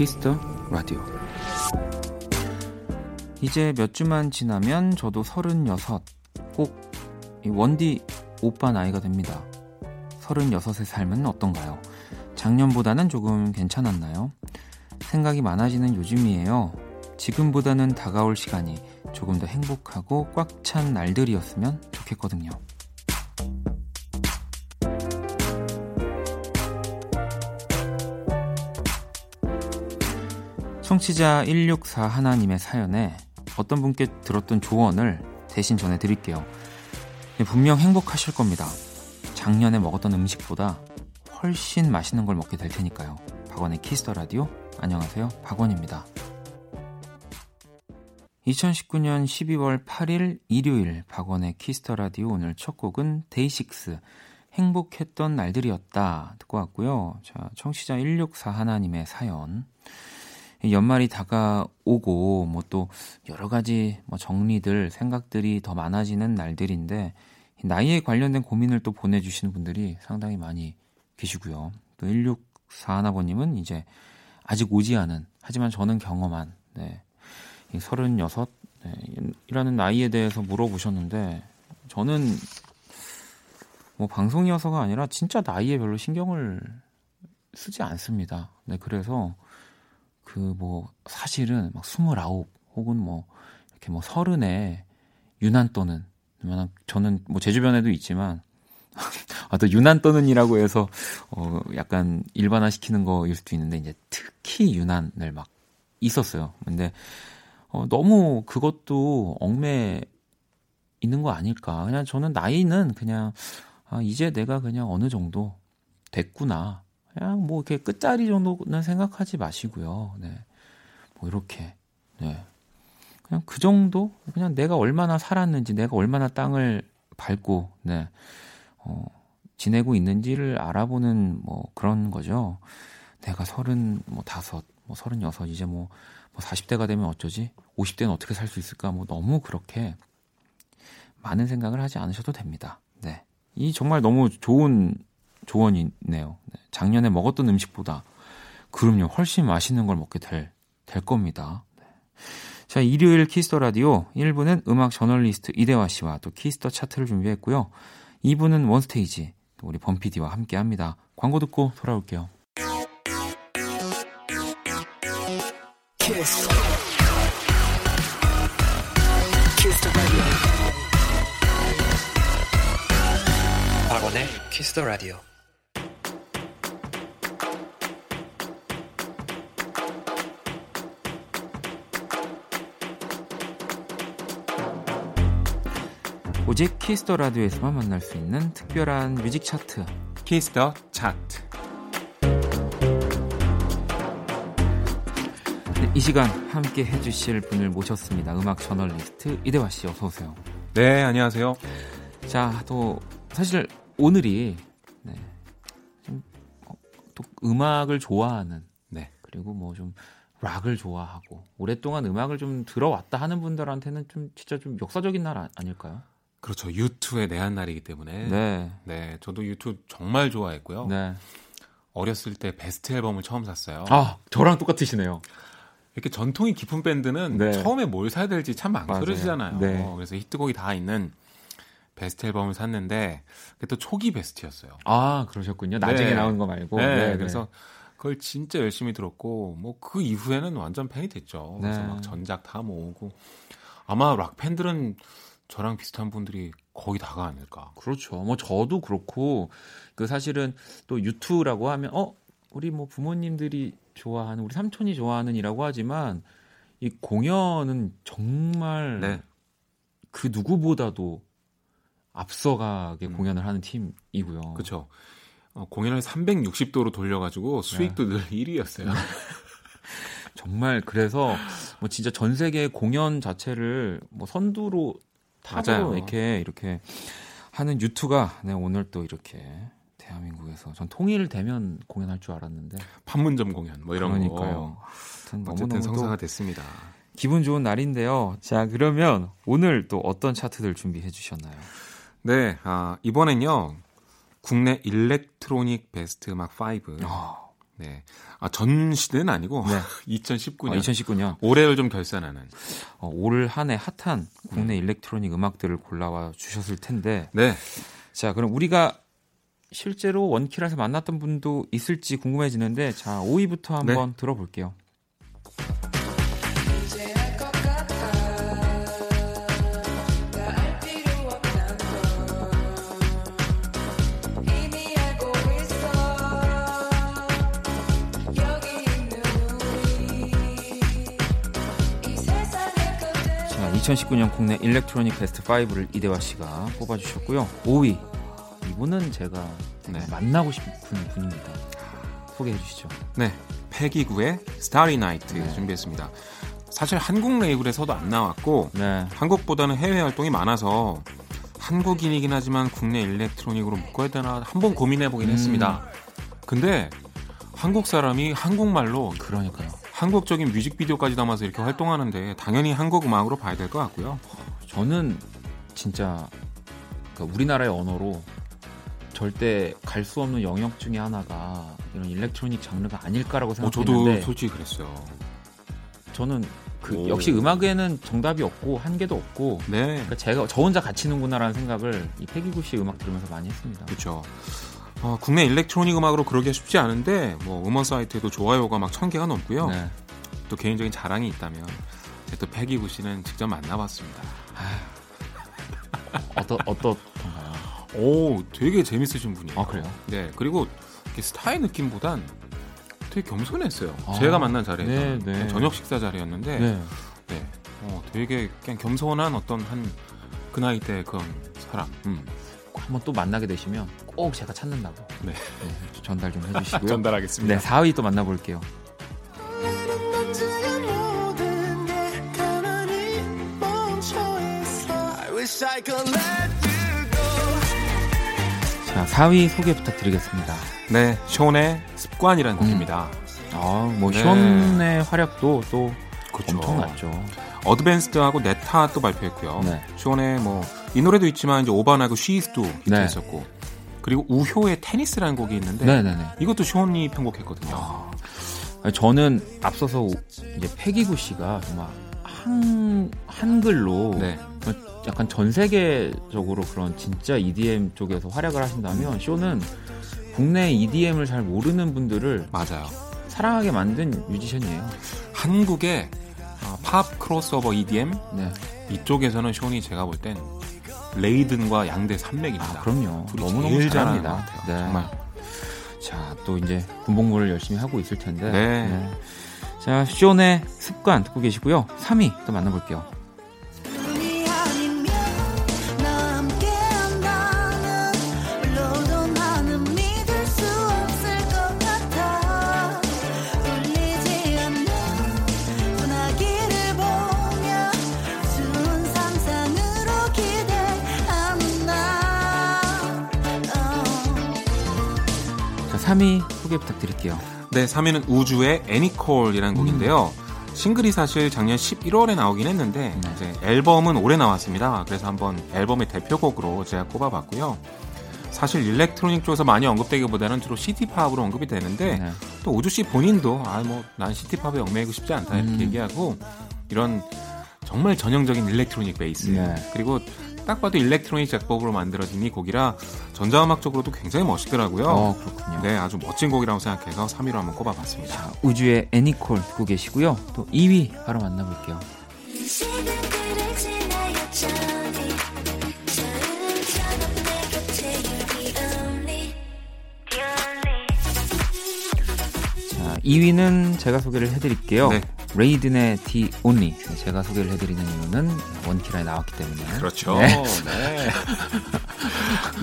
Kiss the Radio. 이제 몇 주만 지나면 저도 36, 꼭 원디 오빠 나이가 됩니다. 36의 삶은 어떤가요? 작년보다는 조금 괜찮았나요? 생각이 많아지는 요즘이에요. 지금보다는 다가올 시간이 조금 더 행복하고 꽉 찬 날들이었으면 좋겠거든요. 청취자 164 하나 님의 사연에 어떤 분께 들었던 조언을 대신 전해드릴게요. 분명 행복하실 겁니다. 작년에 먹었던 음식보다 훨씬 맛있는 걸 먹게 될 테니까요. 박원의 Kiss the Radio. 안녕하세요. 박원입니다. 2019년 12월 8일 일요일 박원의 Kiss the Radio 오늘 첫 곡은 DAY6 행복했던 날들이었다 듣고 왔고요. 자, 청취자 164 하나 님의 사연. 연말이 다가오고 뭐 또 여러 가지 뭐 정리들 생각들이 더 많아지는 날들인데 나이에 관련된 고민을 또 보내주시는 분들이 상당히 많이 계시고요. 또 164 하나버님은 이제 아직 오지 않은 하지만 저는 경험한 네, 이36 네, 이라는 나이에 대해서 물어보셨는데 저는 뭐 방송이어서가 아니라 진짜 나이에 별로 신경을 쓰지 않습니다. 네, 그래서 그 뭐 사실은 막 스물아홉 혹은 뭐 이렇게 뭐 서른에 유난 떠는 저는 뭐 제 주변에도 있지만 아, 또 유난 떠는이라고 해서 어 약간 일반화 시키는 거일 수도 있는데 이제 특히 유난을 막 있었어요. 근데 어 너무 그것도 얽매 있는 거 아닐까? 그냥 저는 나이는 그냥 아 이제 내가 그냥 어느 정도 됐구나. 그냥 뭐 이렇게 끝자리 정도는 생각하지 마시고요. 네. 뭐 이렇게. 네. 그냥 그 정도? 그냥 내가 얼마나 살았는지, 내가 얼마나 땅을 밟고, 네. 어, 지내고 있는지를 알아보는 뭐 그런 거죠. 내가 서른, 뭐 다섯, 뭐 서른 여섯, 이제 뭐, 뭐 40대가 되면 어쩌지? 50대는 어떻게 살 수 있을까? 뭐 너무 그렇게 많은 생각을 하지 않으셔도 됩니다. 네. 이 정말 너무 좋은 조언이네요. 네. 작년에 먹었던 음식보다 그럼요 훨씬 맛있는 걸 먹게 될, 될 겁니다. 네. 자 일요일 Kiss the Radio 1부는 음악 저널리스트 이대화 씨와 또 Kiss the 차트를 준비했고요. 2부는 One Stage 우리 범피디와 함께 합니다. 광고 듣고 돌아올게요. 키스. 키스 박원의 키스 더 라디오 오직 키스터 라디오에서만 만날 수 있는 특별한 뮤직 차트 키스터 차트 네, 이 시간 함께 해주실 분을 모셨습니다. 음악 저널리스트 이대화 씨 어서 오세요. 네 안녕하세요. 자 또 사실 오늘이 네, 어, 음악을 좋아하는 네 그리고 뭐좀 락을 좋아하고 오랫동안 음악을 좀 들어왔다 하는 분들한테는 좀 진짜 좀 역사적인 날 아, 아닐까요? 그렇죠. 유투의 내한 날이기 때문에. 네. 네. 저도 유투 정말 좋아했고요. 네. 어렸을 때 베스트 앨범을 처음 샀어요. 아, 저랑 똑같으시네요. 이렇게 전통이 깊은 밴드는 네. 처음에 뭘 사야 될지 참 망설여지잖아요. 네. 그래서 히트곡이 다 있는 베스트 앨범을 샀는데 그게 또 초기 베스트였어요. 아, 그러셨군요. 나중에 네. 나온 거 말고. 네. 네, 네. 그래서 그걸 진짜 열심히 들었고 뭐 그 이후에는 완전 팬이 됐죠. 그래서 막 전작 다 모으고 아마 락 팬들은 저랑 비슷한 분들이 거의 다가 아닐까. 그렇죠. 뭐 저도 그렇고 그 사실은 또 유튜라고 하면 어 우리 뭐 부모님들이 좋아하는 우리 삼촌이 좋아하는이라고 하지만 이 공연은 정말 네. 그 누구보다도 앞서가게 음. 공연을 하는 팀이고요. 그렇죠. 어, 공연을 360도로 돌려가지고 수익도 네. 늘 1위였어요. 정말 그래서 뭐 진짜 전 세계 공연 자체를 뭐 선두로 타고 이렇게 이렇게 하는 유튜가 네, 오늘 또 이렇게 대한민국에서 전 통일 되면 공연할 줄 알았는데 판문점 공연 뭐 이런 그러니까요. 거 어쨌든 성사가 됐습니다. 기분 좋은 날인데요. 자 그러면 오늘 또 어떤 차트들 준비해 주셨나요? 네, 아, 이번엔요 국내 일렉트로닉 베스트 음악 5. 어. 네. 아, 전 시대는 아니고 네. 2019년. 어, 2019년. 올해를 좀 결산하는. 어, 올한해 핫한 국내 음. 일렉트로닉 음악들을 골라와 주셨을 텐데. 네. 자, 그럼 우리가 실제로 원키라에서 만났던 분도 있을지 궁금해지는데 자, 5위부터 한번 네. 들어볼게요. 2019년 국내 electronic 베스트 5를 이대화 씨가 뽑아주셨고요. 5위 이분은 제가 네. 만나고 싶은 분입니다. 소개해 주시죠. 네, 페기 구의 Starry Night 네. 준비했습니다. 사실 한국 레이블에서도 안 나왔고 네. 한국보다는 해외 활동이 많아서 한국인이긴 하지만 국내 electronic으로 묶어야 되나 한 번 고민해 보긴 음. 했습니다. 근데 한국 사람이 한국말로 그러니까요. 한국적인 뮤직비디오까지 담아서 이렇게 활동하는데 당연히 한국 음악으로 봐야 될 것 같고요. 저는 진짜 그러니까 우리나라의 언어로 절대 갈 수 없는 영역 중에 하나가 이런 일렉트로닉 장르가 아닐까라고 생각했는데 어, 저도 솔직히 그랬어요. 저는 그 오. 역시 음악에는 정답이 없고 한계도 없고 네. 그러니까 제가 저 혼자 갇히는구나라는 생각을 이 패기구 씨 음악 들으면서 많이 했습니다. 그렇죠. 어, 국내 일렉트로닉 음악으로 그러기 쉽지 않은데 뭐 음원 사이트에도 좋아요가 막 천 개가 넘고요. 네. 또 개인적인 자랑이 있다면 또 패기구 씨는 직접 만나봤습니다. 어떠 어떠 오, 되게 재밌으신 분이에요. 아, 그래요? 네. 그리고 스타일 느낌보단 되게 겸손했어요. 아, 제가 만난 자리에서 네, 네. 저녁 식사 자리였는데, 네. 네. 어, 되게 그냥 겸손한 어떤 한 그 나이 때 그런 사람. 음. 한번 또 만나게 되시면 꼭 제가 찾는다고. 네. 네 전달 좀 해주시고요. 전달하겠습니다. 네, 4위 또 만나볼게요. 자, 4위 소개 부탁드리겠습니다. 네, 숀의 습관이라는 음. 곡입니다. 아, 뭐 네. 숀의 활약도 또 그쵸. 엄청났죠. Advanced하고 네타 또 발표했고요. 네. 숀의 뭐 이 노래도 있지만 이제 오반하고 쉬스도 히트했었고. 네. 그리고 우효의 테니스라는 곡이 있는데 네네네. 이것도 숀이 편곡했거든요. 아, 저는 앞서서 이제 페기 구 씨가 정말 한 한글로 네. 약간 전 세계적으로 그런 진짜 EDM 쪽에서 활약을 하신다면 숀은 국내 EDM을 잘 모르는 분들을 맞아요. 사랑하게 만든 뮤지션이에요. 한국의 어, 팝 크로스오버 EDM 네. 이쪽에서는 숀이 제가 볼 땐 레이든과 양대 산맥입니다. 아, 그럼요. 너무너무 잘합니다. 네. 정말. 자, 또 이제 군복무를 열심히 하고 있을 텐데. 네. 네. 자, 숀의 습관 듣고 계시고요. 3위 또 만나볼게요. 3위 소개 부탁드릴게요. 네, 3위는 우주의 Any Call이라는 음. 곡인데요. 싱글이 사실 작년 11월에 나오긴 했는데 네. 이제 앨범은 올해 나왔습니다. 그래서 한번 앨범의 대표곡으로 제가 꼽아봤고요. 사실 electronic 쪽에서 많이 언급되기보다는 주로 city pop으로 언급이 되는데 네. 또 우주 씨 본인도 아 뭐 난 city pop에 얽매이고 싶지 않다 이렇게 음. 얘기하고 이런 정말 전형적인 electronic 베이스 네. 그리고 딱 봐도 electronic 작법으로 만들어진 이 곡이라 전자음악적으로도 굉장히 멋있더라고요. 어, 그렇군요. 네, 아주 멋진 곡이라고 생각해서 3위로 한번 꼽아봤습니다. 자, 우주의 애니콜 듣고 계시고요. 또 2위 바로 만나볼게요. 자, 2위는 제가 소개를 해드릴게요. 네. 레이든의 The Only 제가 소개를 해드리는 이유는 원키라에 나왔기 때문에 그렇죠. 네. 네.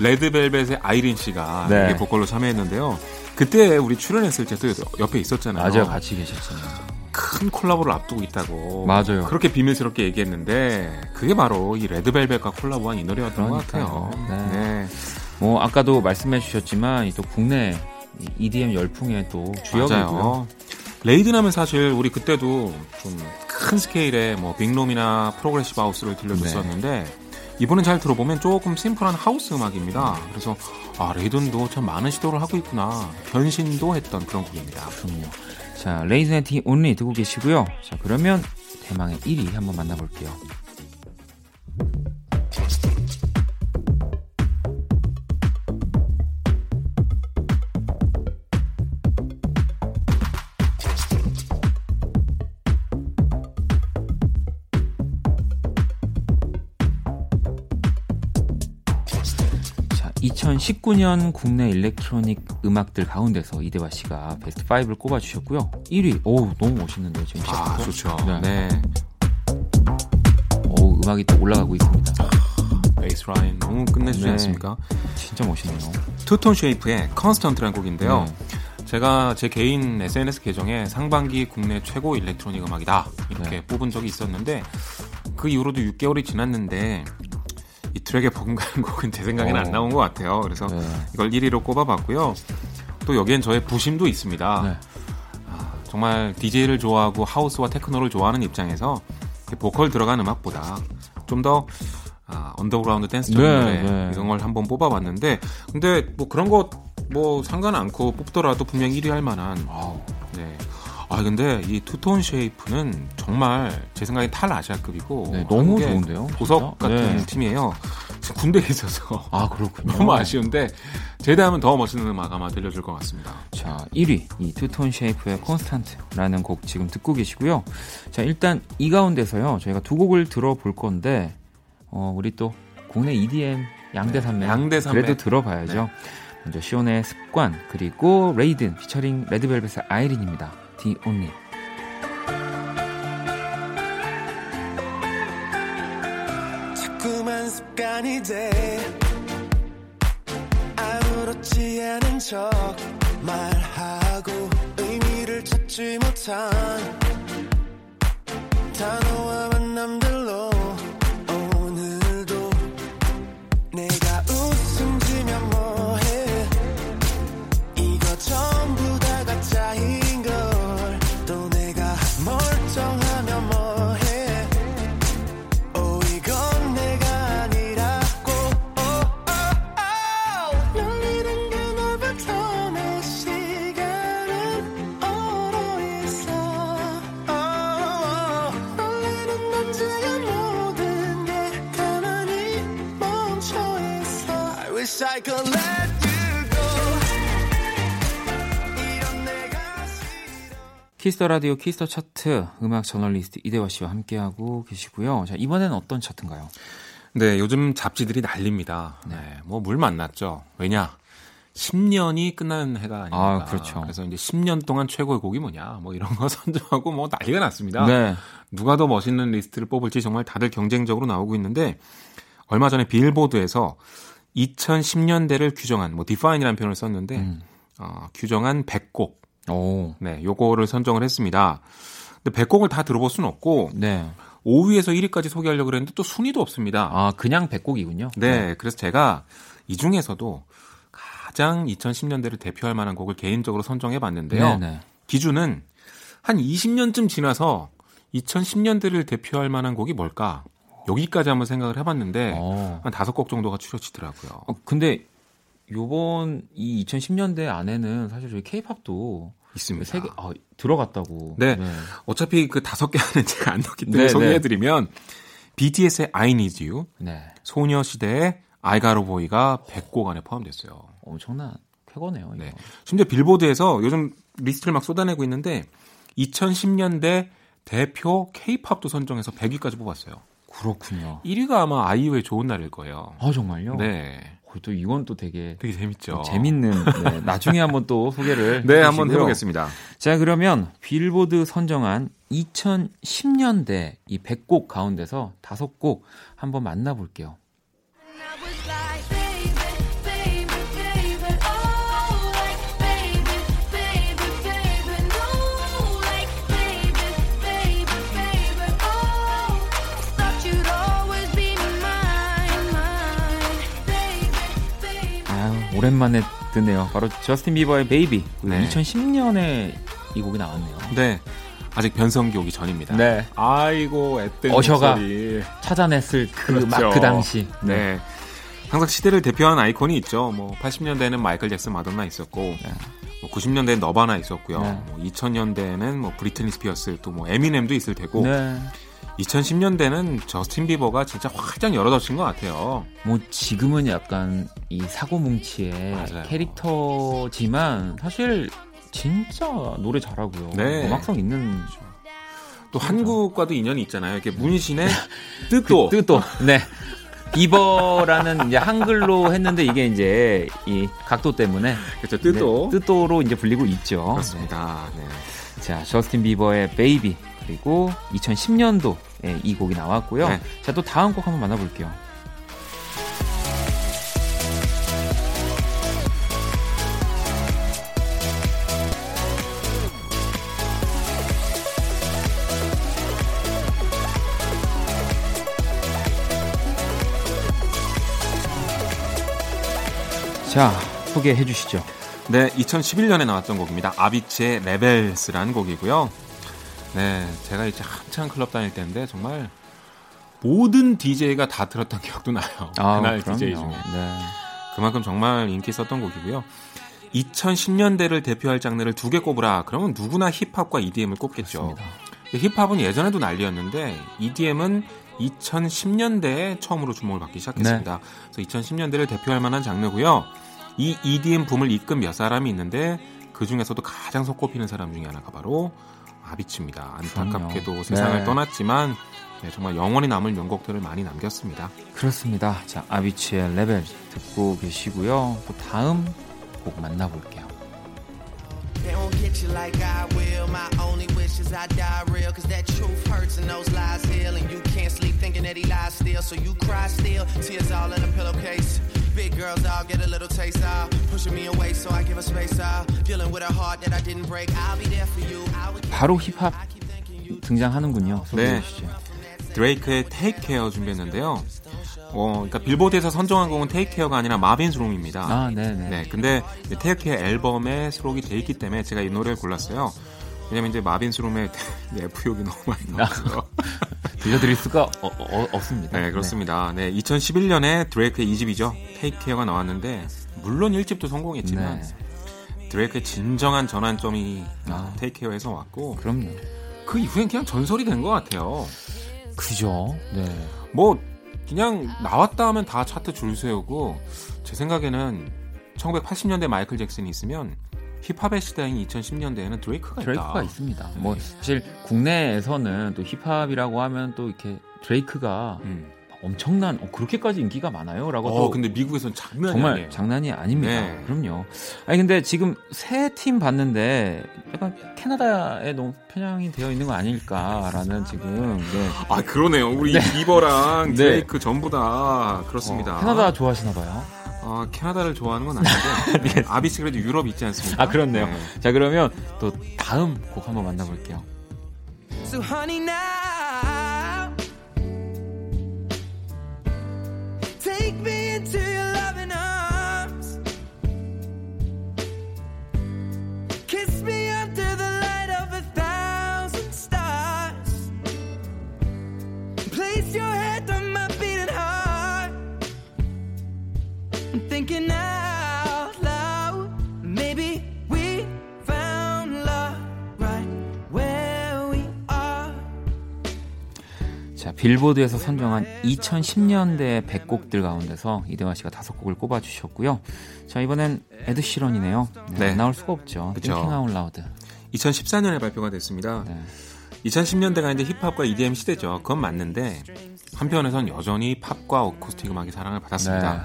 레드벨벳의 아이린 씨가 네. 보컬로 참여했는데요. 그때 우리 출연했을 때도 옆에 있었잖아요. 맞아요, 같이 계셨잖아요. 큰 콜라보를 앞두고 있다고 맞아요. 그렇게 비밀스럽게 얘기했는데 그게 바로 이 레드벨벳과 콜라보한 이 노래였던 것 같아요. 네. 네. 뭐 아까도 말씀해 주셨지만 또 국내 EDM 열풍의 또 주역이고요. 레이든 하면 사실 우리 그때도 좀 큰 스케일의 뭐 big room이나 progressive house를 들려줬었는데 네. 이번엔 잘 들어보면 조금 심플한 하우스 음악입니다. 그래서 아 레이든도 참 많은 시도를 하고 있구나 변신도 했던 그런 곡입니다. 그럼요. 자 레이든의 Only 듣고 계시고요. 자 그러면 대망의 1위 한번 만나볼게요. 2019년 국내 electronic 음악들 가운데서 이대화 씨가 베스트 5를 꼽아주셨고요. 1위, 오 너무 멋있는데요, 지금 아, 좋죠. 네. 네. 오, 음악이 또 올라가고 있습니다. bass line 너무 끝내주지 네. 않습니까? 진짜 멋있네요. Two Tone Shape의 Constant라는 곡인데요. 네. 제가 제 개인 SNS 계정에 상반기 국내 최고 electronic 음악이다 이렇게 네. 뽑은 적이 있었는데 그 이후로도 6개월이 지났는데 이 트랙의 버금가는 곡은 제 생각에는 어. 안 나온 것 같아요. 그래서 네. 이걸 1위로 꼽아봤고요. 또 여기엔 저의 부심도 있습니다. 네. 아, 정말 DJ를 좋아하고 하우스와 테크노를 좋아하는 입장에서 보컬 들어간 음악보다 좀더 아, 언더그라운드 댄스 네, 노래 네. 이런 걸 한번 뽑아봤는데 근데 뭐 그런 거 뭐 상관 않고 뽑더라도 분명 1위 할 만한 아 네. 아 근데 이 Two Tone Shape는 정말 제 생각에 탈 아시아급이고 네, 너무 좋은데요. 보석 같은 네. 팀이에요. 군대에 있어서 아 그렇군요. 너무 아쉬운데 제대하면 더 멋있는 음악 아마 들려줄 것 같습니다. 자 1위 이 Two Tone Shape의 Constant라는 곡 지금 듣고 계시고요. 자 일단 이 가운데서요 저희가 두 곡을 들어볼 건데 어 우리 또 국내 EDM 양대 산맥 양대 산맥 그래도 들어봐야죠. 네. 먼저 시온의 습관 그리고 레이든 피처링 레드벨벳의 아이린입니다. The Only. 자꾸만 습관이 돼 아무렇지 않은 척 말하고 의미를 찾지 못한 Kiss the Radio Kiss the 차트 음악 저널리스트 이대화 씨와 함께하고 계시고요. 자, 이번에는 어떤 차트인가요? 네, 요즘 잡지들이 난립니다. 네, 뭐 물 만났죠. 왜냐? 10년이 끝나는 해가 아닙니까? 아, 그렇죠. 그래서 이제 10년 동안 최고의 곡이 뭐냐? 뭐 이런 거 선정하고 뭐 난리가 났습니다. 네. 누가 더 멋있는 리스트를 뽑을지 정말 다들 경쟁적으로 나오고 있는데 얼마 전에 빌보드에서 2010년대를 규정한 뭐 define이라는 표현을 썼는데 음. 어, 규정한 100곡 오. 네, 요거를 선정을 했습니다. 근데 100곡을 다 들어볼 수는 없고 네. 5위에서 1위까지 소개하려고 그랬는데 또 순위도 없습니다. 아, 그냥 100곡이군요. 네, 네. 그래서 제가 이 중에서도 가장 2010년대를 대표할 만한 곡을 개인적으로 선정해 봤는데요. 네, 네. 기준은 한 20년쯤 지나서 2010년대를 대표할 만한 곡이 뭘까? 여기까지 한번 생각을 해봤는데 어. 한 다섯 곡 정도가 추려지더라고요. 어, 근데 요번 이 2010년대 안에는 사실 저희 케이팝도 있습니다. 세 개, 아, 들어갔다고. 네. 네. 어차피 그 다섯 개 안에 제가 안 넣기 때문에 네, 네. 소개해드리면 BTS의 I Need You, 네. 소녀시대의 I Got a Boy가 100곡 안에 포함됐어요. 엄청난 쾌거네요. 이거. 네. 심지어 빌보드에서 요즘 리스트를 막 쏟아내고 있는데 2010년대 대표 케이팝도 선정해서 100위까지 뽑았어요. 그렇군요. 1위가 아마 아이유의 좋은 날일 거예요. 아 정말요? 네. 또 이건 또 되게 되게 재밌죠. 재밌는 네, 나중에 한번 또 소개를 네 한번 해보겠습니다. 자 그러면 빌보드 선정한 2010년대 이 100곡 가운데서 다섯 곡 한번 만나볼게요. 오랜만에 듣네요. 바로 저스틴 비버의 Baby. 네. 2010년에 이 곡이 나왔네요. 네. 아직 변성기 오기 전입니다. 네. 아이고 애들 어셔가 목소리. 찾아냈을 그 막그 그렇죠. 당시. 네. 항상 시대를 대표하는 아이콘이 있죠. 뭐 80년대에는 마이클 잭슨 마돈나 있었고 뭐 90년대엔 너바나 있었고요. 네. 뭐 2000년대에는 뭐 브리트니 스피어스 또 뭐 에미넴도 있을 테고 네. 2010년대는 저스틴 비버가 진짜 활짝 열어젖힌 것 같아요. 뭐 지금은 약간 이 사고뭉치의 맞아요. 캐릭터지만 사실 진짜 노래 잘하고요. 네. 음악성 있는 또 한국과도 인연이 있잖아요. 이렇게 문신의 뜻도 뜻도 네. 비버라는 이제 한글로 했는데 이게 이제 이 각도 때문에 그렇죠. 뜨또 네, 뜨또로 이제 불리고 있죠. 그렇습니다. 네. 네. 자, 저스틴 비버의 Baby 그리고 2010년도 에이 곡이 나왔고요. 네. 자, 또 다음 곡 한번 만나볼게요. 자, 소개해 주시죠. 네, 2011년에 나왔던 곡입니다. 아비치의 레벨스라는 곡이고요. 네, 제가 이제 한창 클럽 다닐 때인데 정말 모든 DJ가 다 들었던 기억도 나요. 그날 그럼요. DJ 중에. 네. 그만큼 정말 인기 있었던 곡이고요. 2010년대를 대표할 장르를 두 개 꼽으라. 그러면 누구나 힙합과 EDM을 꼽겠죠. 그렇습니다. 힙합은 예전에도 난리였는데 EDM은 2010년대에 처음으로 주목을 받기 시작했습니다. 그래서 2010년대를 대표할 만한 장르고요. 이 EDM 붐을 이끈 몇 사람이 있는데 그 중에서도 가장 손꼽히는 사람 중에 하나가 바로 아비치입니다. 안타깝게도 그럼요. 세상을 네. 떠났지만 네, 정말 영원히 남을 명곡들을 많이 남겼습니다. 그렇습니다. 자, 아비치의 레벨 듣고 계시고요. 또 다음 곡 만나볼게요. They won't get you like I will. My only wish is I die real. Cause that truth hurts and those lies heal. And you can't sleep thinking that he lies still. So you cry still. Tears all in a pillowcase. Big girls all get a little taste. Ah, pushing me away so I give her space. Ah, dealing with a heart that I didn't break. I'll be there for you. I would 바로 힙합 등장하는군요. 네. 드레이크의 Take Care 준비했는데요. 어, 그러니까 빌보드에서 선정한 곡은 Take Care가 아니라 마빈스 롱입니다. 아, 네, 네. 네, 근데 Take Care 앨범에 수록이 돼 있기 때문에 제가 이 노래를 골랐어요. 왜냐면 이제 마빈스 롱의 F욕이 너무 많이 나와서. 들려드릴 수가 어, 어, 없습니다. 네, 그렇습니다. 네, 2011년에 드레이크의 2집이죠. Take Care가 나왔는데 물론 1집도 성공했지만 네. 드레이크의 진정한 전환점이 아. Take Care에서 왔고 네. 그럼요. 그 이후엔 그냥 전설이 된 것 같아요. 그죠. 네. 뭐 그냥 나왔다 하면 다 차트 줄 세우고 제 생각에는 1980년대 마이클 잭슨이 있으면 힙합의 시대인 2010년대에는 드레이크가. 드레이크가 있습니다. 네. 뭐 사실 국내에서는 또 힙합이라고 하면 또 이렇게 드레이크가 음. 엄청난 어, 그렇게까지 인기가 많아요라고 어, 또 근데 미국에서는 장난이 정말 아니에요. 장난이 아닙니다. 네. 그럼요. 아니 근데 지금 새 팀 봤는데 약간 캐나다에 너무 편향이 되어 있는 거 아닐까라는 지금 네. 아 그러네요. 우리 비버랑 네. 드레이크 전부 다 그렇습니다. 어, 캐나다 좋아하시나 봐요. 아, 캐나다를 좋아하는 건 아닌데 네. 아비스 그래도 유럽 있지 않습니까? 아 그렇네요. 네. 자 그러면 또 다음 곡 한번 만나볼게요. So honey 빌보드에서 선정한 2010년대 100곡들 가운데서 이대화 씨가 다섯 곡을 꼽아 주셨고요. 자 이번엔 에드 시런이네요. 네, 네. 안 나올 수가 없죠. Thinking Out Loud. 2014년에 발표가 됐습니다. 네. 2010년대가 이제 힙합과 EDM 시대죠. 그건 맞는데 한편에선 여전히 팝과 어쿠스틱 음악이 사랑을 받았습니다.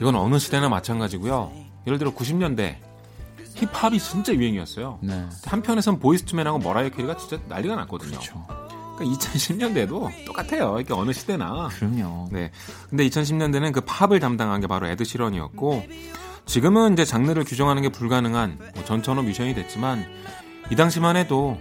이건 어느 시대나 마찬가지고요. 예를 들어 90년대 힙합이 진짜 유행이었어요. 네. 한편에선 Boyz II Men하고 머라이어 캐리가 진짜 난리가 났거든요. 그렇죠. 그러니까 2010년대도 똑같아요. 이게 어느 시대나. 그럼요. 네. 근데 2010년대는 그 팝을 담당한 게 바로 에드 시런이었고 지금은 이제 장르를 규정하는 게 불가능한 뭐 전천후 뮤지션이 됐지만 이 당시만 해도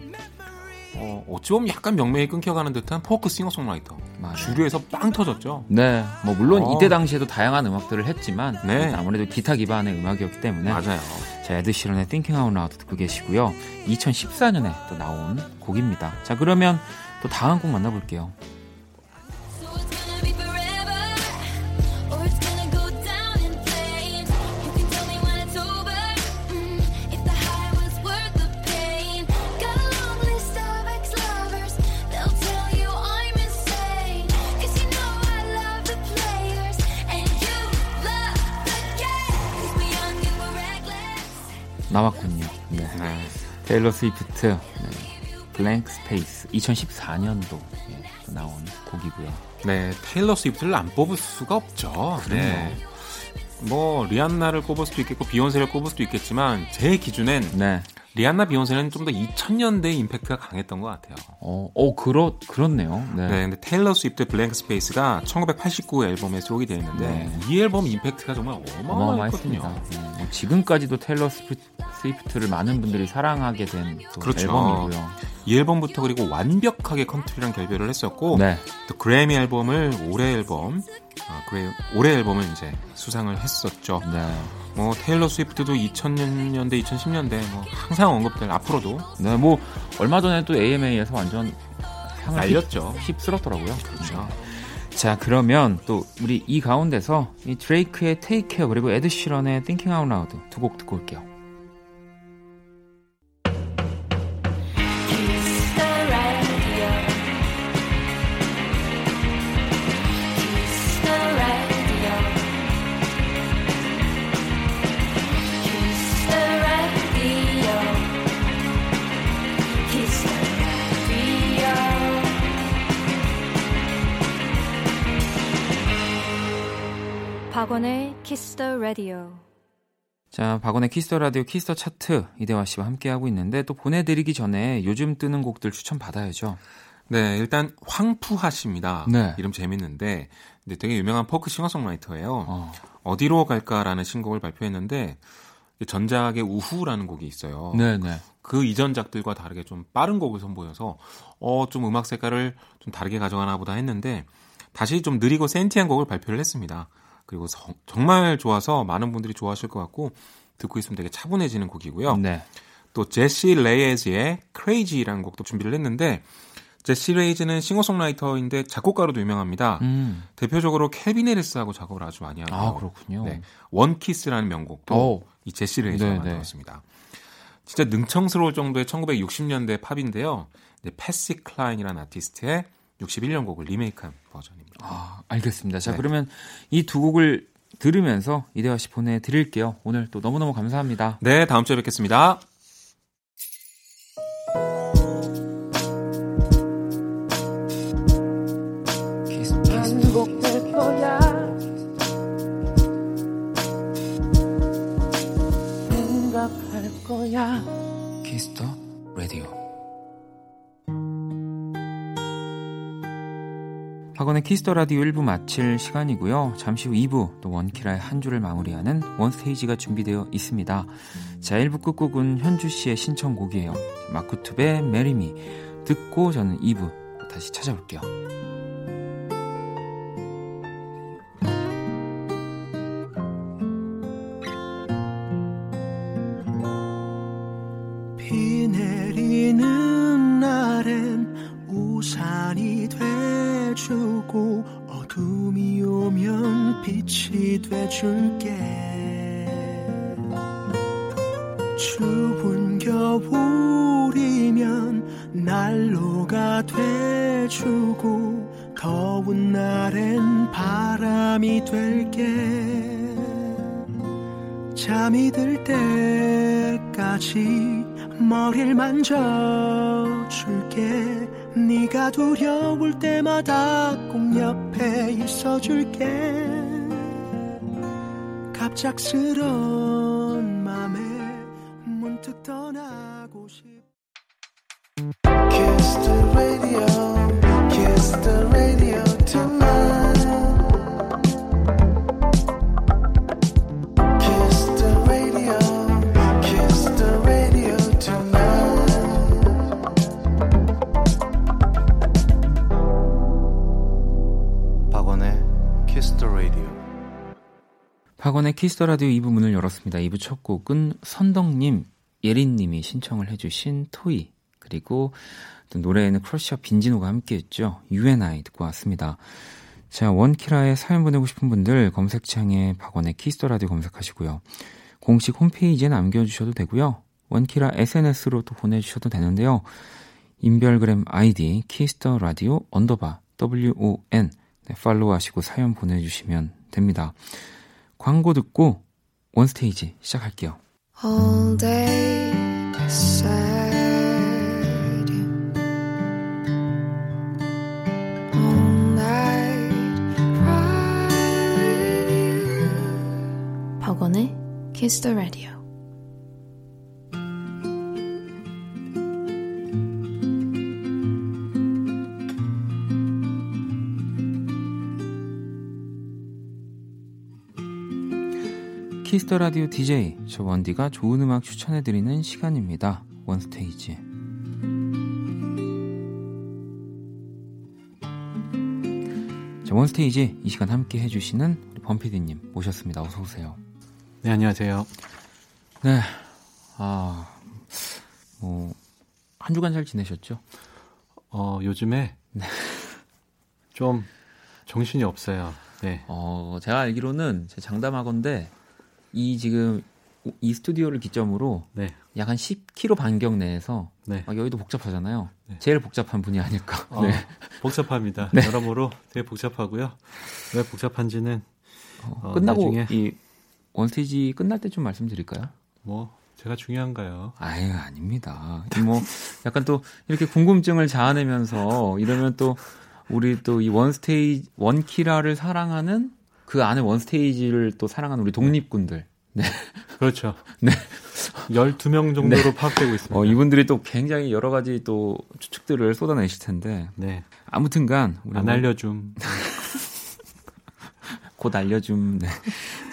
어, 어찌 보면 약간 명맥이 끊겨가는 듯한 포크 싱어송라이터. 맞아요. 주류에서 빵 터졌죠. 네, 뭐 물론 어. 이때 당시에도 다양한 음악들을 했지만 네. 아무래도 기타 기반의 음악이었기 때문에 맞아요. 자, 에드 시런의 Thinking Out Loud 듣고 계시고요. 2014년에 또 나온 곡입니다. 자, 그러면 또 다음 곡 만나볼게요. 나왔군요. 네. 네. 테일러 스위프트 네. Blank Space 2014년도 네, 나온 곡이고요. 네, 테일러 스위프트를 안 뽑을 수가 없죠. 네. 뭐 리안나를 꼽을 수도 있겠고 비욘세를 꼽을 수도 있겠지만 제 기준엔 네. 리안나 비욘세는 좀 더 2000년대 임팩트가 강했던 것 같아요. 어, 어 그렇 그렇네요. 네. 네 근데 테일러 스위프트 Blank Space가 1989 앨범에 수록이 되어 있는데 네. 이 앨범 임팩트가 정말 어마어마했거든요. 네. 뭐 지금까지도 테일러 스위프트, 를 많은 분들이 사랑하게 된 그렇죠. 앨범이고요. 이 앨범부터 그리고 완벽하게 컨트리랑 결별을 했었고 네. 또 그래미 앨범을 올해 앨범 아, 그래 올해 앨범을 이제 수상을 했었죠. 네. 뭐 테일러 스위프트도 2000년대, 2010년대 뭐 항상 언급될 앞으로도 네, 뭐 얼마 전에 또 AMA에서 완전 상을 날렸죠. 휩쓸었더라고요. 그렇죠. 네. 자, 그러면 또 우리 이 가운데서 이 드레이크의 Take Care 그리고 에드 시런의 Thinking Out Loud 두 곡 듣고 올게요. 박원의 Kiss the Radio. 자, 박원의 Kiss the Radio Kiss the 차트 이대화 씨와 함께 하고 있는데 또 보내드리기 전에 요즘 뜨는 곡들 추천 받아야죠. 네, 일단 황푸하 씨입니다. 네. 이름 재밌는데 근데 되게 유명한 포크 싱어송라이터예요. 어디로 갈까라는 신곡을 발표했는데 전작의 우후라는 곡이 있어요. 네, 네. 그 이전작들과 다르게 좀 빠른 곡을 선보여서 어 좀 음악 색깔을 좀 다르게 가져가나 보다 했는데 다시 좀 느리고 센티한 곡을 발표를 했습니다. 그리고 성, 정말 좋아서 많은 분들이 좋아하실 것 같고 듣고 있으면 되게 차분해지는 곡이고요. 네. 또 제시 레이즈의 Crazy라는 곡도 준비를 했는데 제시 레이즈는 싱어송라이터인데 작곡가로도 유명합니다. 음. 대표적으로 캘빈 해리스하고 작업을 아주 많이 하고 아 그렇군요. 네. One Kiss라는 명곡도 오. 이 제시 레이즈가 네, 네. 만들었습니다. 진짜 능청스러울 정도의 1960년대 팝인데요. 네, 패시 클라인이라는 아티스트의 61년 곡을 리메이크한 버전입니다. 아, 알겠습니다. 자, 네. 그러면 이 두 곡을 들으면서 이대화 씨 보내드릴게요. 오늘 또 너무너무 감사합니다. 네, 다음 주에 뵙겠습니다. 거야. 박원의 키스 더 라디오 1부 마칠 시간이고요. 잠시 후 2부 또 원키라의 한 주를 마무리하는 원스테이지가 준비되어 있습니다. 자, 1부 끝곡은 현주 씨의 신청곡이에요. 마크툽의 Marry Me 듣고 저는 2부 다시 찾아올게요. 줄게. 추운 겨울이면 난로가 돼주고 더운 날엔 바람이 될게. 잠이 들 때까지 머리를 만져줄게. 네가 두려울 때마다 꼭 옆에 있어줄게 갑작스런 맘에 문득 떠나고 싶 키스 더 라디오 2부 문을 열었습니다. 2부 첫 곡은 선덕님, 예린님이 신청을 해주신 토이 그리고 또 노래에는 크러쉬와 빈지노가 함께했죠. U & I 듣고 왔습니다. 자 원키라에 사연 보내고 싶은 분들 검색창에 박원의 키스 더 라디오 검색하시고요. 공식 홈페이지에 남겨주셔도 되고요. 원키라 SNS로 또 보내주셔도 되는데요. 인별그램 아이디 키스 더 라디오 언더바 WON 네, 팔로우 하시고 사연 보내주시면 됩니다. 광고 듣고 원스테이지 시작할게요. All day sad. All night cry with you. 박원의 Kiss the Radio. 키스 더 라디오 DJ 저 원디가 좋은 음악 추천해 드리는 시간입니다. 원스테이지. 자, 원스테이지 이 시간 함께 해주시는 우리 범피디님 모셨습니다. 어서 오세요. 네 안녕하세요. 네, 아, 뭐 한 주간 잘 지내셨죠? 어 요즘에 네. 좀 정신이 없어요. 네. 어 제가 알기로는 제 장담하건데 이 지금 이 스튜디오를 기점으로 네. 약한 10km 반경 내에서 네. 아, 여기도 복잡하잖아요. 네. 제일 복잡한 분이 아닐까. 어, 네. 복잡합니다. 네. 여러모로 되게 복잡하고요. 왜 복잡한지는 어, 어, 끝나고 나중에... 이 원스테이지 끝날 때 좀 말씀드릴까요? 뭐 제가 중요한가요? 아유 아닙니다. 뭐 약간 또 이렇게 궁금증을 자아내면서 이러면 또 우리 또 이 원스테이지 원키라를 사랑하는 그 안에 원스테이지를 또 사랑하는 우리 독립군들. 네. 그렇죠. 네. 12명 정도로 네. 파악되고 있습니다. 어, 이분들이 또 굉장히 여러 가지 또 추측들을 쏟아내실 텐데. 네. 아무튼간. 안 알려줌. 곧 알려줌. 네.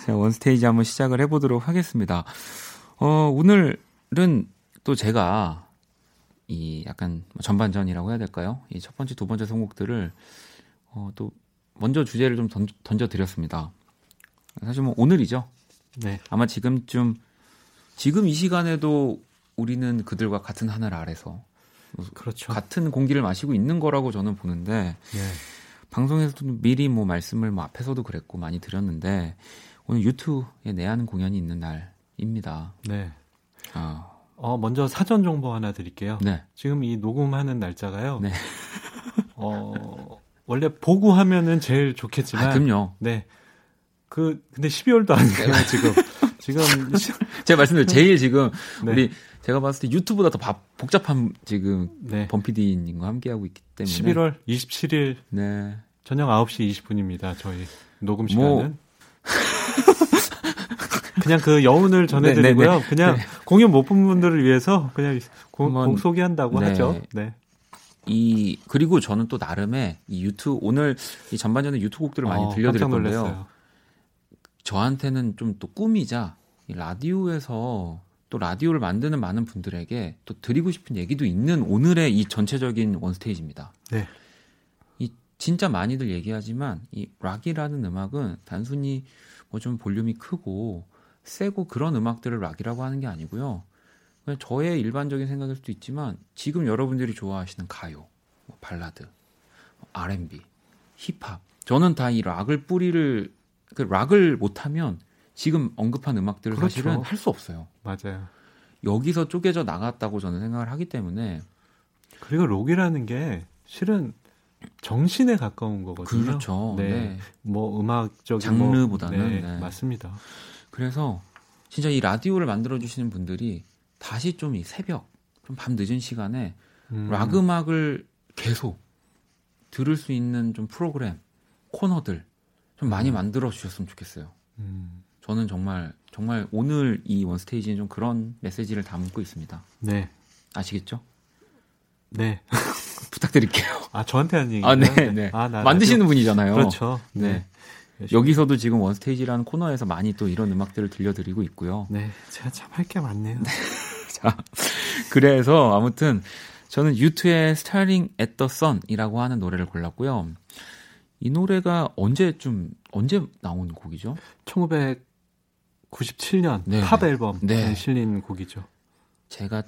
제가 원스테이지 한번 시작을 해보도록 하겠습니다. 어, 오늘은 또 제가 이 약간 전반전이라고 해야 될까요? 이 첫 번째, 두 번째 선곡들을 어, 또 먼저 주제를 좀 던, 던져 드렸습니다. 사실 뭐 오늘이죠. 네. 아마 지금쯤 지금 이 시간에도 우리는 그들과 같은 하늘 아래서 그렇죠. 같은 공기를 마시고 있는 거라고 저는 보는데 네. 방송에서도 미리 뭐 말씀을 뭐 앞에서도 그랬고 많이 드렸는데 오늘 유튜브에 내하는 공연이 있는 날입니다. 네. 아. 어, 먼저 사전 정보 하나 드릴게요. 네. 지금 이 녹음하는 날짜가요. 네. 어, 원래 보고 하면은 제일 좋겠지만. 아, 그럼요. 네. 그 근데 12월도 아니에요 네. 지금. 지금 제가 말씀드린 제일 지금 네. 우리 제가 봤을 때 유튜브보다 더 바, 복잡한 지금 네. 범피디님과 함께 하고 있기 때문에 11월 27일 네. 저녁 9시 20분입니다. 저희 녹음 시간은 뭐... 그냥 그 여운을 전해드리고요. 네, 네, 네. 그냥 공연 못 본 분들을 위해서 그냥 곡, 곡 소개한다고 하죠. 네. 이 그리고 저는 또 나름의 이 유튜브 오늘 이 전반전에 유튜브 곡들을 많이 어, 들려드릴 건데요. 저한테는 좀 또 꿈이자 이 라디오에서 또 라디오를 만드는 많은 분들에게 또 드리고 싶은 얘기도 있는 오늘의 이 전체적인 원스테이지입니다. 네. 이 진짜 많이들 얘기하지만 이 락이라는 음악은 단순히 뭐 좀 볼륨이 크고 세고 그런 음악들을 락이라고 하는 게 아니고요. 그냥 저의 일반적인 생각일 수도 있지만 지금 여러분들이 좋아하시는 가요, 뭐 발라드, R&B, 힙합 저는 다 이 락을 뿌리를 그 락을 못하면 지금 언급한 음악들을 그렇죠. 사실은 할 수 없어요. 맞아요. 여기서 쪼개져 나갔다고 저는 생각을 하기 때문에 그리고 록이라는 게 실은 정신에 가까운 거거든요. 그렇죠. 네. 네. 뭐 음악적인 장르보다는 뭐, 네. 네. 맞습니다. 그래서 진짜 이 라디오를 만들어 주시는 분들이 다시 좀 이 새벽, 좀 밤 늦은 시간에 음. 락 음악을 계속 들을 수 있는 좀 프로그램, 코너들 좀 많이 음. 만들어 주셨으면 좋겠어요. 음. 저는 정말 정말 오늘 이 원스테이지는 좀 그런 메시지를 담고 있습니다. 네. 아시겠죠? 네. 부탁드릴게요. 아, 저한테 하는 얘기예요? 아, 네, 네. 아, 만드시는 라디오? 분이잖아요. 그렇죠. 네. 네. 여기서도 지금 원스테이지라는 코너에서 많이 또 이런 음악들을 들려드리고 있고요. 네. 제가 참 할 게 많네요. 네. 자, 그래서 아무튼 저는 유투의 at the Sun이라고 하는 노래를 골랐고요. 이 노래가 언제쯤 언제 나온 곡이죠? 1900 97년 네. 팝 앨범에 네. 실린 곡이죠. 제가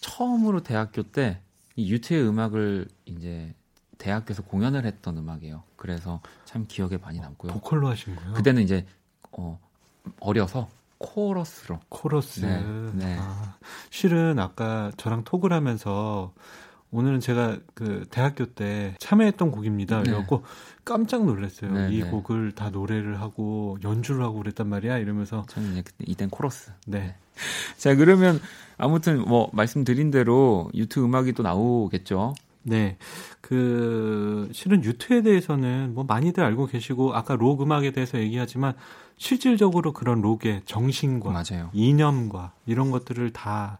처음으로 대학교 때 이 유튜의 음악을 이제 대학교에서 공연을 했던 음악이에요. 그래서 참 기억에 많이 남고요. 보컬로 하신 거예요? 그때는 이제 어, 어려서 코러스로. 코러스. 네. 네. 아, 실은 아까 저랑 톡을 하면서 오늘은 제가 그 대학교 때 참여했던 곡입니다. 네. 그래갖고 깜짝 놀랐어요. 네, 이 네. 곡을 다 노래를 하고 연주를 하고 그랬단 말이야. 이러면서 저는 이제 그때 이땐 코러스. 네. 자 그러면 아무튼 뭐 말씀드린 대로 유튜브 음악이 또 나오겠죠. 네. 그 실은 유튜에 대해서는 뭐 많이들 알고 계시고 아까 록 음악에 대해서 얘기하지만 실질적으로 그런 록의 정신과 맞아요. 이념과 이런 것들을 다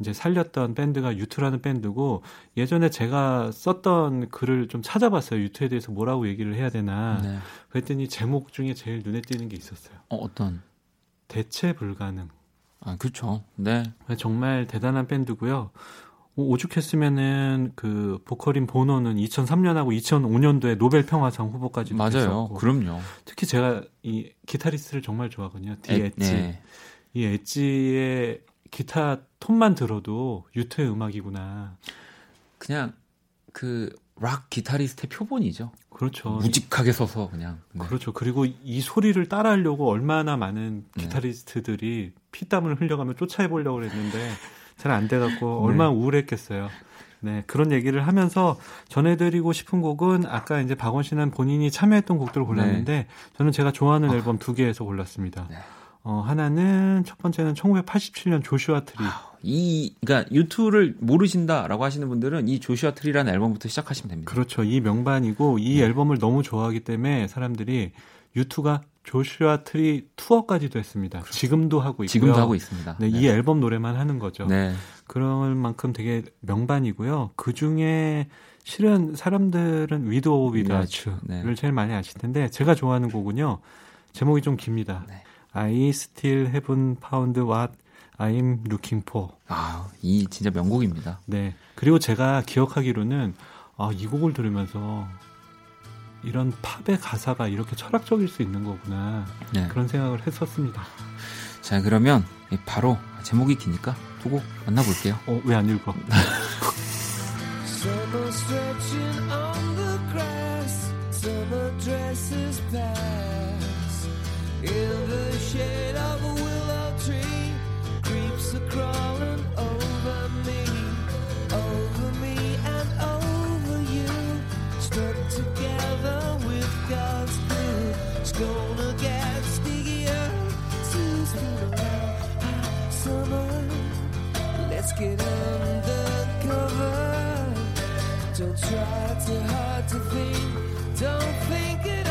이제 살렸던 밴드가 유투라는 밴드고 예전에 제가 썼던 글을 좀 찾아봤어요. 유투에 대해서 뭐라고 얘기를 해야 되나. 네. 그랬더니 제목 중에 제일 눈에 띄는 게 있었어요. 어, 어떤? 대체 불가능. 아, 그렇죠. 네. 정말 대단한 밴드고요. 오죽했으면은 그 보컬인 보노는 2003년하고 2005년도에 노벨 평화상 후보까지 맞아요. 됐었고. 그럼요. 특히 제가 이 기타리스트를 정말 좋아하거든요. 디 엣지. 네. 이 엣지의 기타 톤만 들어도 유토의 음악이구나. 그냥 그 락 기타리스트의 표본이죠. 그렇죠. 무직하게 서서 그냥. 네. 그렇죠. 그리고 이 소리를 따라하려고 얼마나 많은 네. 기타리스트들이 피땀을 흘려가며 쫓아해 보려고 그랬는데 잘 안 돼갖고 네. 얼마나 우울했겠어요. 네, 그런 얘기를 하면서 전해드리고 싶은 곡은 아까 이제 박원 씨는 본인이 참여했던 곡들을 골랐는데 네. 저는 제가 좋아하는 아. 앨범 두 개에서 골랐습니다. 네. 어, 하나는 첫 번째는 1987년 Joshua Tree. 이 그러니까 유투를 모르신다라고 하시는 분들은 이 Joshua Tree라는 앨범부터 시작하시면 됩니다. 그렇죠. 이 명반이고 이 네. 앨범을 너무 좋아하기 때문에 사람들이 유투가 Joshua Tree 투어까지도 했습니다. 그렇죠. 지금도 하고 있고요. 지금도 하고 있습니다. 네, 네. 이 앨범 노래만 하는 거죠. 네. 그럴 만큼 되게 명반이고요. 그 중에 실은 사람들은 With or Without You를 제일 많이 아실 텐데 제가 좋아하는 곡은요. 제목이 좀 깁니다. 네. I still haven't found what I'm looking for. 아, 이 진짜 명곡입니다. 네. 그리고 제가 기억하기로는 아, 이 곡을 들으면서 이런 팝의 가사가 이렇게 철학적일 수 있는 거구나. 네. 그런 생각을 했었습니다. 자, 그러면 바로 제목이 기니까 두 곡 만나볼게요. 어, 왜 안 읽어? In the shade of a willow tree, creeps are crawling over Let's get undercover. Don't try too hard to think. Don't think it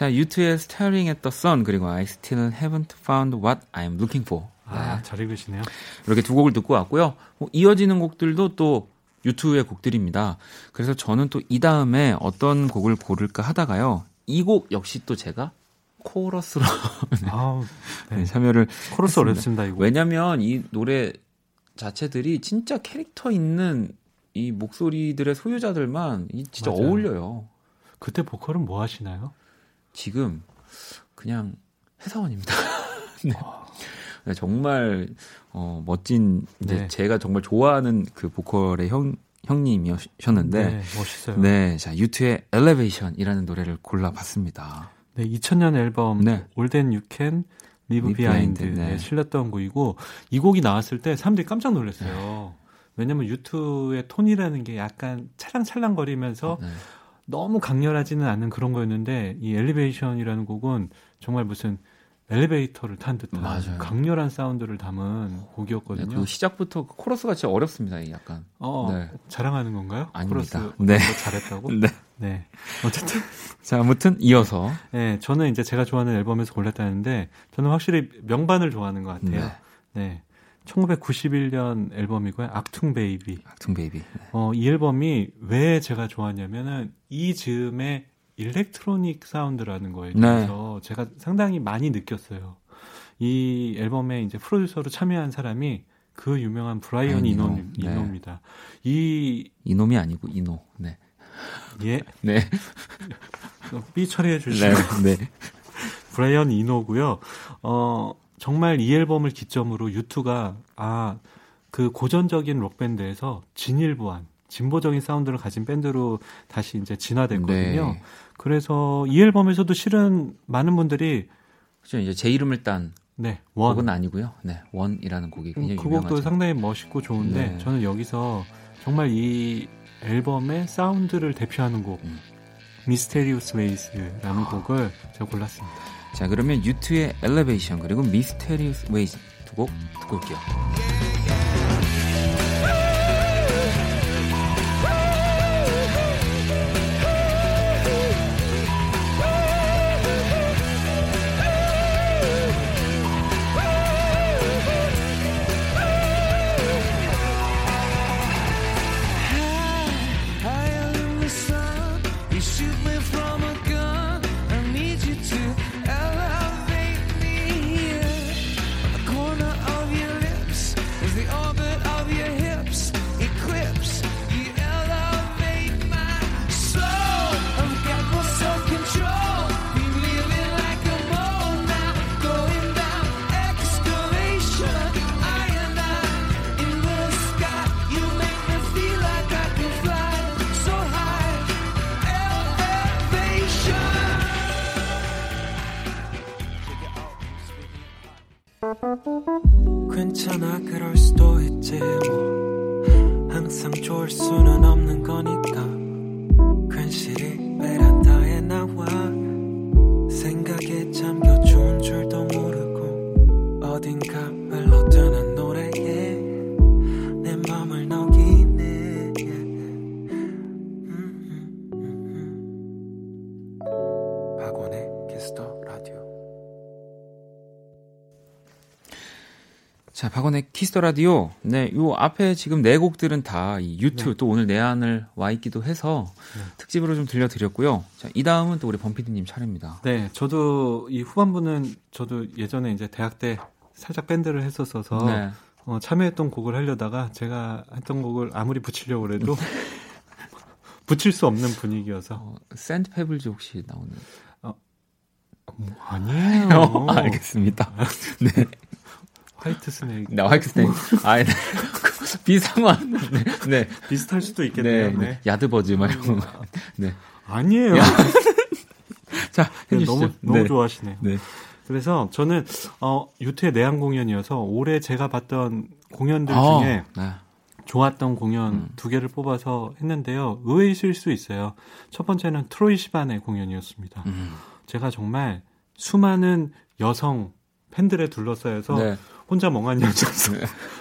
자, 유투의 Staring at the Sun 그리고 I Still Haven't Found What I'm Looking For. 아, 네. 잘 읽으시네요. 이렇게 두 곡을 듣고 왔고요. 뭐 이어지는 곡들도 또 유투의 곡들입니다. 그래서 저는 또 이 다음에 어떤 곡을 고를까 하다가요. 이 곡 역시 또 제가 코러스로 네. 아, 네. 참여를 코러스 어렵습니다. 이거. 왜냐면 이 노래 자체들이 진짜 캐릭터 있는 이 목소리들의 소유자들만 진짜 맞아요. 어울려요. 그때 보컬은 뭐 하시나요? 지금 그냥 회사원입니다. 네. 네. 정말 어, 멋진 이제 네. 제가 정말 좋아하는 그 보컬의 형 형님이셨는데 네, 멋있어요. 네, 자 유투의 Elevation이라는 노래를 골라봤습니다. 네, 2000년 앨범 네. 올덴 유캔 리브 비하인드에 실렸던 곡이고 이 곡이 나왔을 때 사람들이 깜짝 놀랐어요. 네. 왜냐면 유투의 톤이라는 게 약간 찰랑찰랑거리면서 네. 너무 강렬하지는 않은 그런 거였는데 이 Elevation이라는 곡은 정말 무슨 엘리베이터를 탄 듯한 맞아요. 강렬한 사운드를 담은 곡이었거든요. 네, 그 시작부터 그 코러스가 진짜 어렵습니다. 약간. 어, 네. 자랑하는 건가요? 아닙니다. 코러스 네. 잘했다고? 네. 네. 어쨌든 자, 아무튼 이어서 네, 저는 이제 제가 좋아하는 앨범에서 골랐다는데 저는 확실히 명반을 좋아하는 것 같아요. 네. 네. 1991년 앨범이고요. Achtung Baby. Achtung Baby. 네. 어, 이 앨범이 왜 제가 좋았냐면은 이 즈음에 electronic 사운드라는 거에 네. 대해서 네. 제가 상당히 많이 느꼈어요. 이 앨범에 이제 프로듀서로 참여한 사람이 그 유명한 브라이언 이노, 네. 이노입니다. 이 이놈이 아니고 이노. 네. 예. 네. 삐 처리해 주시면. 네. 네. 브라이언 이노고요. 어 정말 이 앨범을 기점으로 유투가 아 그 고전적인 록 밴드에서 진일보한 진보적인 사운드를 가진 밴드로 다시 이제 진화됐거든요. 네. 그래서 이 앨범에서도 실은 많은 분들이 그죠 이제 제 이름을 딴 네, One. 곡은 아니고요. 네, One이라는 곡이 굉장히 그 유명하죠. 곡도 상당히 멋있고 좋은데 네. 저는 여기서 정말 이 앨범의 사운드를 대표하는 곡 음. Mysterious Ways라는 아. 곡을 제가 골랐습니다. 자, 그러면 유투의 Elevation 그리고 Mysterious Ways 두곡 듣고 올게요. 키스 더 라디오. 네, 요 앞에 지금 네 곡들은 다 이 유투 네. 또 오늘 내한을 와 있기도 해서 네. 특집으로 좀 들려드렸고요. 자, 이 다음은 또 우리 범피디님 차례입니다. 네, 저도 이 후반부는 저도 예전에 이제 대학 때 살짝 밴드를 했었어서 네. 어, 참여했던 곡을 하려다가 제가 했던 곡을 아무리 붙이려고 해도 붙일 수 없는 분위기여서. 어, 샌드 페블즈 혹시 나오는? 어, 뭐, 아니에요. 어, 알겠습니다. 네. 화이트 스네이크. 네, 화이트 스네이크. 아, 네. 비상한. 네, 네. 비슷할 수도 있겠네요. 네. 네. 야드버즈 막 이런 거. 네. 아니에요. 자, 네, 너무 너무 네. 좋아하시네요. 네. 그래서 저는 어 유태 내한 공연이어서 올해 제가 봤던 공연들 아, 중에 네. 좋았던 공연 음. 두 개를 뽑아서 했는데요. 의외이실 수 있어요. 첫 번째는 트로이 시반의 공연이었습니다. 음. 제가 정말 수많은 여성 팬들에 둘러싸여서 네. 혼자 멍하니 앉아서 네.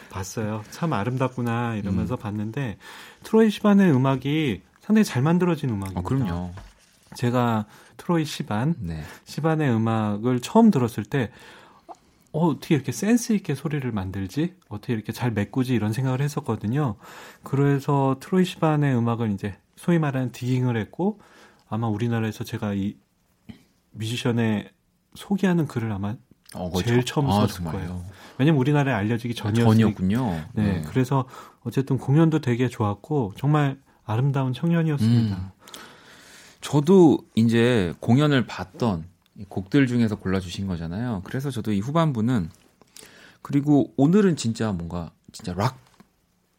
봤어요. 참 아름답구나 이러면서 음. 봤는데 트로이 시반의 음악이 상당히 잘 만들어진 음악입니다. 어, 그럼요. 제가 트로이 시반, 네. 시반의 음악을 처음 들었을 때 어, 어떻게 이렇게 센스 있게 소리를 만들지? 어떻게 이렇게 잘 메꾸지? 이런 생각을 했었거든요. 그래서 트로이 시반의 음악을 이제 소위 말하는 디깅을 했고 아마 우리나라에서 제가 이 뮤지션의 소개하는 글을 아마 어, 제일 처음 아, 썼을 거예요. 왜냐면 우리나라에 알려지기 전이었군요. 네, 네, 그래서 어쨌든 공연도 되게 좋았고 정말 아름다운 청년이었습니다. 음. 저도 이제 공연을 봤던 곡들 중에서 골라주신 거잖아요. 그래서 저도 이 후반부는 그리고 오늘은 진짜 뭔가 진짜 락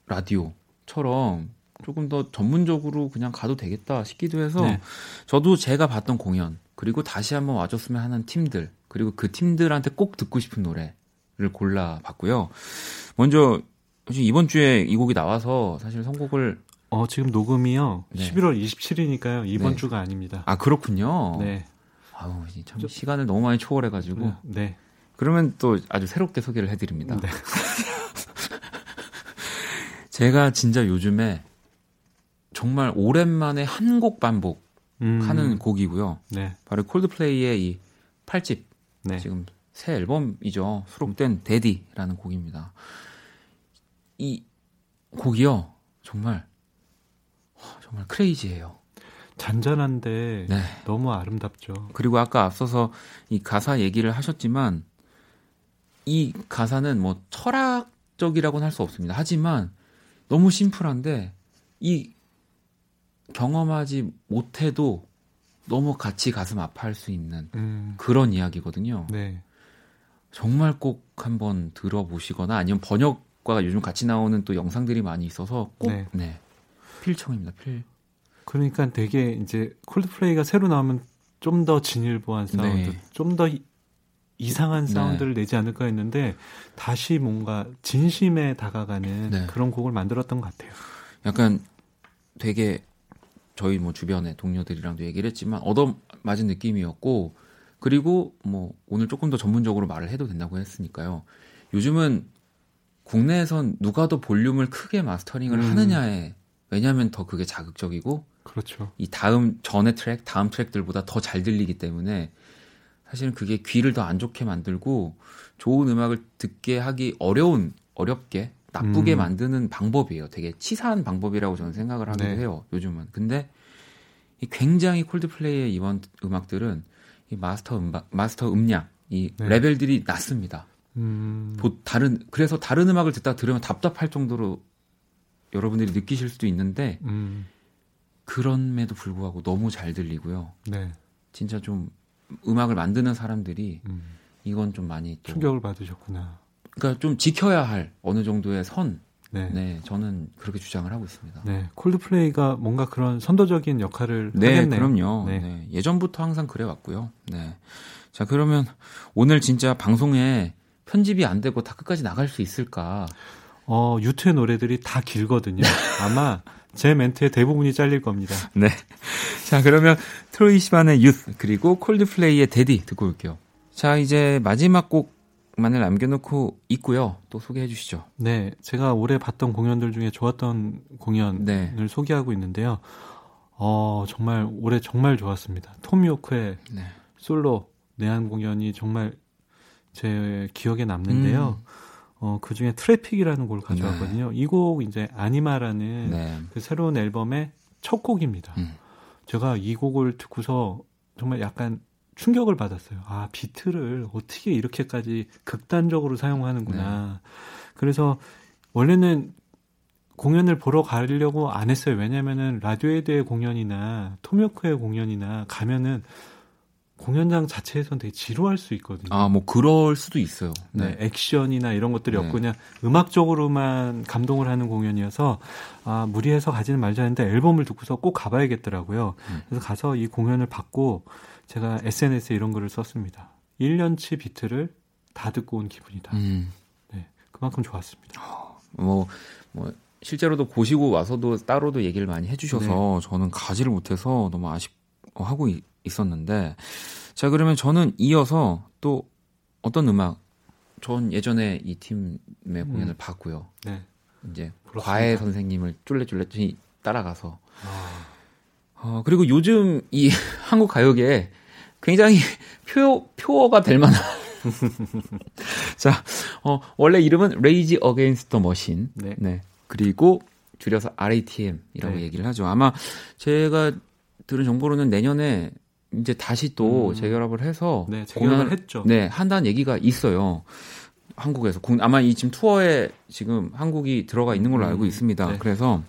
라디오처럼 조금 더 전문적으로 그냥 가도 되겠다 싶기도 해서 네. 저도 제가 봤던 공연 그리고 다시 한번 와줬으면 하는 팀들 그리고 그 팀들한테 꼭 듣고 싶은 노래를 골라봤고요. 먼저 이번 주에 이 곡이 나와서 사실 선곡을 어 지금 녹음이요. 네. 11월 27일이니까요. 이번 네. 주가 아닙니다. 아 그렇군요. 네. 아우 참 시간을 너무 많이 초월해가지고. 네. 네. 그러면 또 아주 새롭게 소개를 해드립니다. 네. 제가 진짜 요즘에 정말 오랜만에 한 곡 반복하는 음. 곡이고요. 네. 바로 콜드플레이의 이 8집 네. 지금 새 앨범이죠. 수록된 데디라는 곡입니다. 이 곡이요. 정말 정말 크레이지해요. 잔잔한데 네. 너무 아름답죠. 그리고 아까 앞서서 이 가사 얘기를 하셨지만 이 가사는 뭐 철학적이라고는 할 수 없습니다. 하지만 너무 심플한데 이 경험하지 못해도 너무 같이 가슴 아파할 수 있는 음. 그런 이야기거든요. 네. 정말 꼭 한번 들어보시거나 아니면 번역과 요즘 같이 나오는 또 영상들이 많이 있어서 꼭 네. 네. 필청입니다. 필. 그러니까 되게 이제 콜드플레이가 새로 나오면 좀 더 진일보한 사운드, 네. 좀더 이상한 네. 사운드를 네. 내지 않을까 했는데 다시 뭔가 진심에 다가가는 네. 그런 곡을 만들었던 것 같아요. 약간 되게 저희 뭐 주변의 동료들이랑도 얘기를 했지만 얻어 맞은 느낌이었고 그리고 뭐 오늘 조금 더 전문적으로 말을 해도 된다고 했으니까요. 요즘은 국내에선 누가 더 볼륨을 크게 마스터링을 음. 하느냐에 왜냐하면 더 그게 자극적이고 그렇죠. 이 다음 전의 트랙, 다음 트랙들보다 더 잘 들리기 때문에 사실은 그게 귀를 더 안 좋게 만들고 좋은 음악을 듣게 하기 어려운 어렵게 나쁘게 음. 만드는 방법이에요. 되게 치사한 방법이라고 저는 생각을 하기도 네. 해요. 요즘은. 근데 이 굉장히 콜드플레이의 이번 음악들은 이 마스터 음악, 마스터 음량, 이 네. 레벨들이 낮습니다. 음. 다른 그래서 다른 음악을 듣다 들으면 답답할 정도로 여러분들이 느끼실 수도 있는데 음. 그럼에도 불구하고 너무 잘 들리고요. 네. 진짜 좀 음악을 만드는 사람들이 음. 이건 좀 많이 또, 충격을 받으셨구나. 그러니까 좀 지켜야 할 어느 정도의 선. 네. 네. 저는 그렇게 주장을 하고 있습니다. 네, 콜드플레이가 뭔가 그런 선도적인 역할을 네, 하겠네요. 그럼요. 네. 네. 예전부터 항상 그래 왔고요. 네. 자, 그러면 오늘 진짜 방송에 편집이 안 되고 다 끝까지 나갈 수 있을까? 어, 유튜의 노래들이 다 길거든요. 아마 제 멘트의 대부분이 잘릴 겁니다. 네. 자, 그러면 트로이 시반의 유스 그리고 콜드플레이의 데디 듣고 올게요. 자, 이제 마지막 곡 만을 남겨놓고 있고요. 또 소개해 주시죠. 네, 제가 올해 봤던 공연들 중에 좋았던 공연을 네. 소개하고 있는데요. 어, 정말 올해 정말 좋았습니다. 톰 요크의 네. 솔로 내한 공연이 정말 제 기억에 남는데요. 음. 어, 그 중에 Traffic이라는 곡을 가져왔거든요. 네. 이곡 이제 Anima라는 네. 그 새로운 앨범의 첫 곡입니다. 음. 제가 이 곡을 듣고서 정말 약간 충격을 받았어요. 아, 비트를 어떻게 이렇게까지 극단적으로 사용하는구나. 네. 그래서 원래는 공연을 보러 가려고 안 했어요. 왜냐면은 라디오에드의 공연이나 토미오크의 공연이나 가면은 공연장 자체에서는 되게 지루할 수 있거든요. 아, 뭐 그럴 수도 있어요. 네, 네 액션이나 이런 것들이 네. 없고 그냥 음악적으로만 감동을 하는 공연이어서 아, 무리해서 가지는 말자 했는데 앨범을 듣고서 꼭 가봐야겠더라고요. 음. 그래서 가서 이 공연을 받고 제가 SNS에 이런 글을 썼습니다. 1년치 비트를 다 듣고 온 기분이다. 음. 네, 그만큼 좋았습니다. 어, 뭐, 뭐 실제로도 보시고 와서도 따로도 얘기를 많이 해주셔서 네. 저는 가지를 못해서 너무 아쉽하고 있었는데 자 그러면 저는 이어서 또 어떤 음악 전 예전에 이 팀의 음. 공연을 봤고요. 네. 이제 그렇습니다. 과외 선생님을 쫄래쫄래 따라가서 아. 어, 그리고 요즘 이 한국 가요계에 굉장히 표 표어가 될 만한 자, 어, 원래 이름은 Rage Against the Machine. 네. 네. 그리고 줄여서 RATM이라고 네. 얘기를 하죠. 아마 제가 들은 정보로는 내년에 이제 다시 또 음. 재결합을 해서 네, 공연을 했죠. 네, 한다는 얘기가 있어요. 한국에서 아마 이 지금 투어에 지금 한국이 들어가 있는 걸로 알고 음. 있습니다. 네. 그래서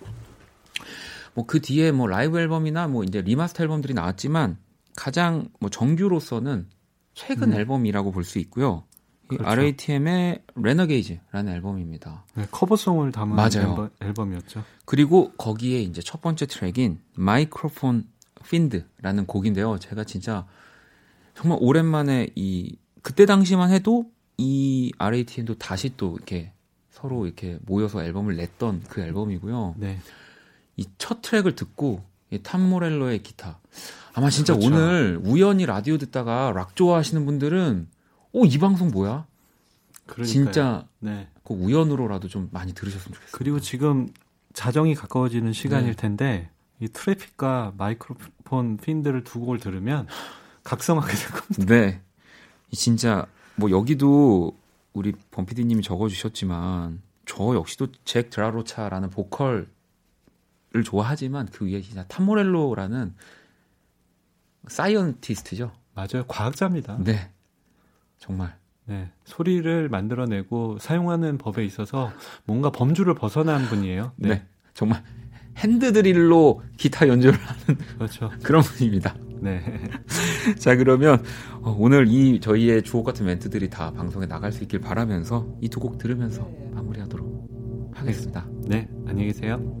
뭐 그 뒤에 뭐 라이브 앨범이나 뭐 이제 remaster 앨범들이 나왔지만 가장 뭐 정규로서는 최근 음. 앨범이라고 볼 수 있고요. 그렇죠. RATM의 Renegades라는 앨범입니다. 네, cover song을 담은 맞아요. 앨범, 이었죠 그리고 거기에 이제 첫 번째 트랙인 Microphone Fiend라는 곡인데요. 제가 진짜 정말 오랜만에 이 그때 당시만 해도 이 RATM도 다시 또 이렇게 서로 이렇게 모여서 앨범을 냈던 그 앨범이고요. 네. 이 첫 트랙을 듣고 이 탐 모렐로의 기타. 아마 진짜 그렇죠. 오늘 우연히 라디오 듣다가 락 좋아하시는 분들은 오, 이 방송 뭐야? 그러니까요. 진짜 네. 그 우연으로라도 좀 많이 들으셨으면 좋겠어요. 그리고 지금 자정이 가까워지는 시간일 네. 텐데 이 트래픽과 마이크로폰 핀들을 두 곡을 들으면 각성하게 될 겁니다. 네. 진짜 뭐 여기도 우리 범피디님이 적어주셨지만 저 역시도 잭 드 라 로차라는 보컬 을 좋아하지만 그 위에 진짜 탐 모렐로라는 scientist죠. 맞아요. 과학자입니다. 네. 정말. 네. 소리를 만들어내고 사용하는 법에 있어서 뭔가 범주를 벗어난 분이에요. 네. 네. 정말 핸드드릴로 기타 연주를 하는 그렇죠. 그런 분입니다. 네. 자, 그러면 어, 오늘 이 저희의 주옥 같은 멘트들이 다 방송에 나갈 수 있길 바라면서 이 두 곡 들으면서 마무리하도록 하겠습니다. 네. 안녕히 계세요.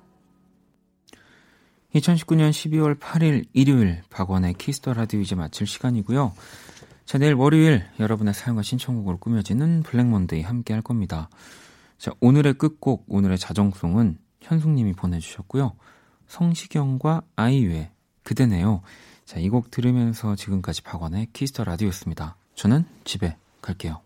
2019년 12월 8일 일요일 박원의 Kiss the Radio 이제 마칠 시간이고요. 자, 내일 월요일 여러분의 사연과 신청곡으로 꾸며지는 Black Monday 함께 할 겁니다. 자, 오늘의 끝곡, 오늘의 자정송은 현숙님이 보내주셨고요. 성시경과 아이유의 그대네요. 자, 이 곡 들으면서 지금까지 박원의 키스터 라디오였습니다. 저는 집에 갈게요.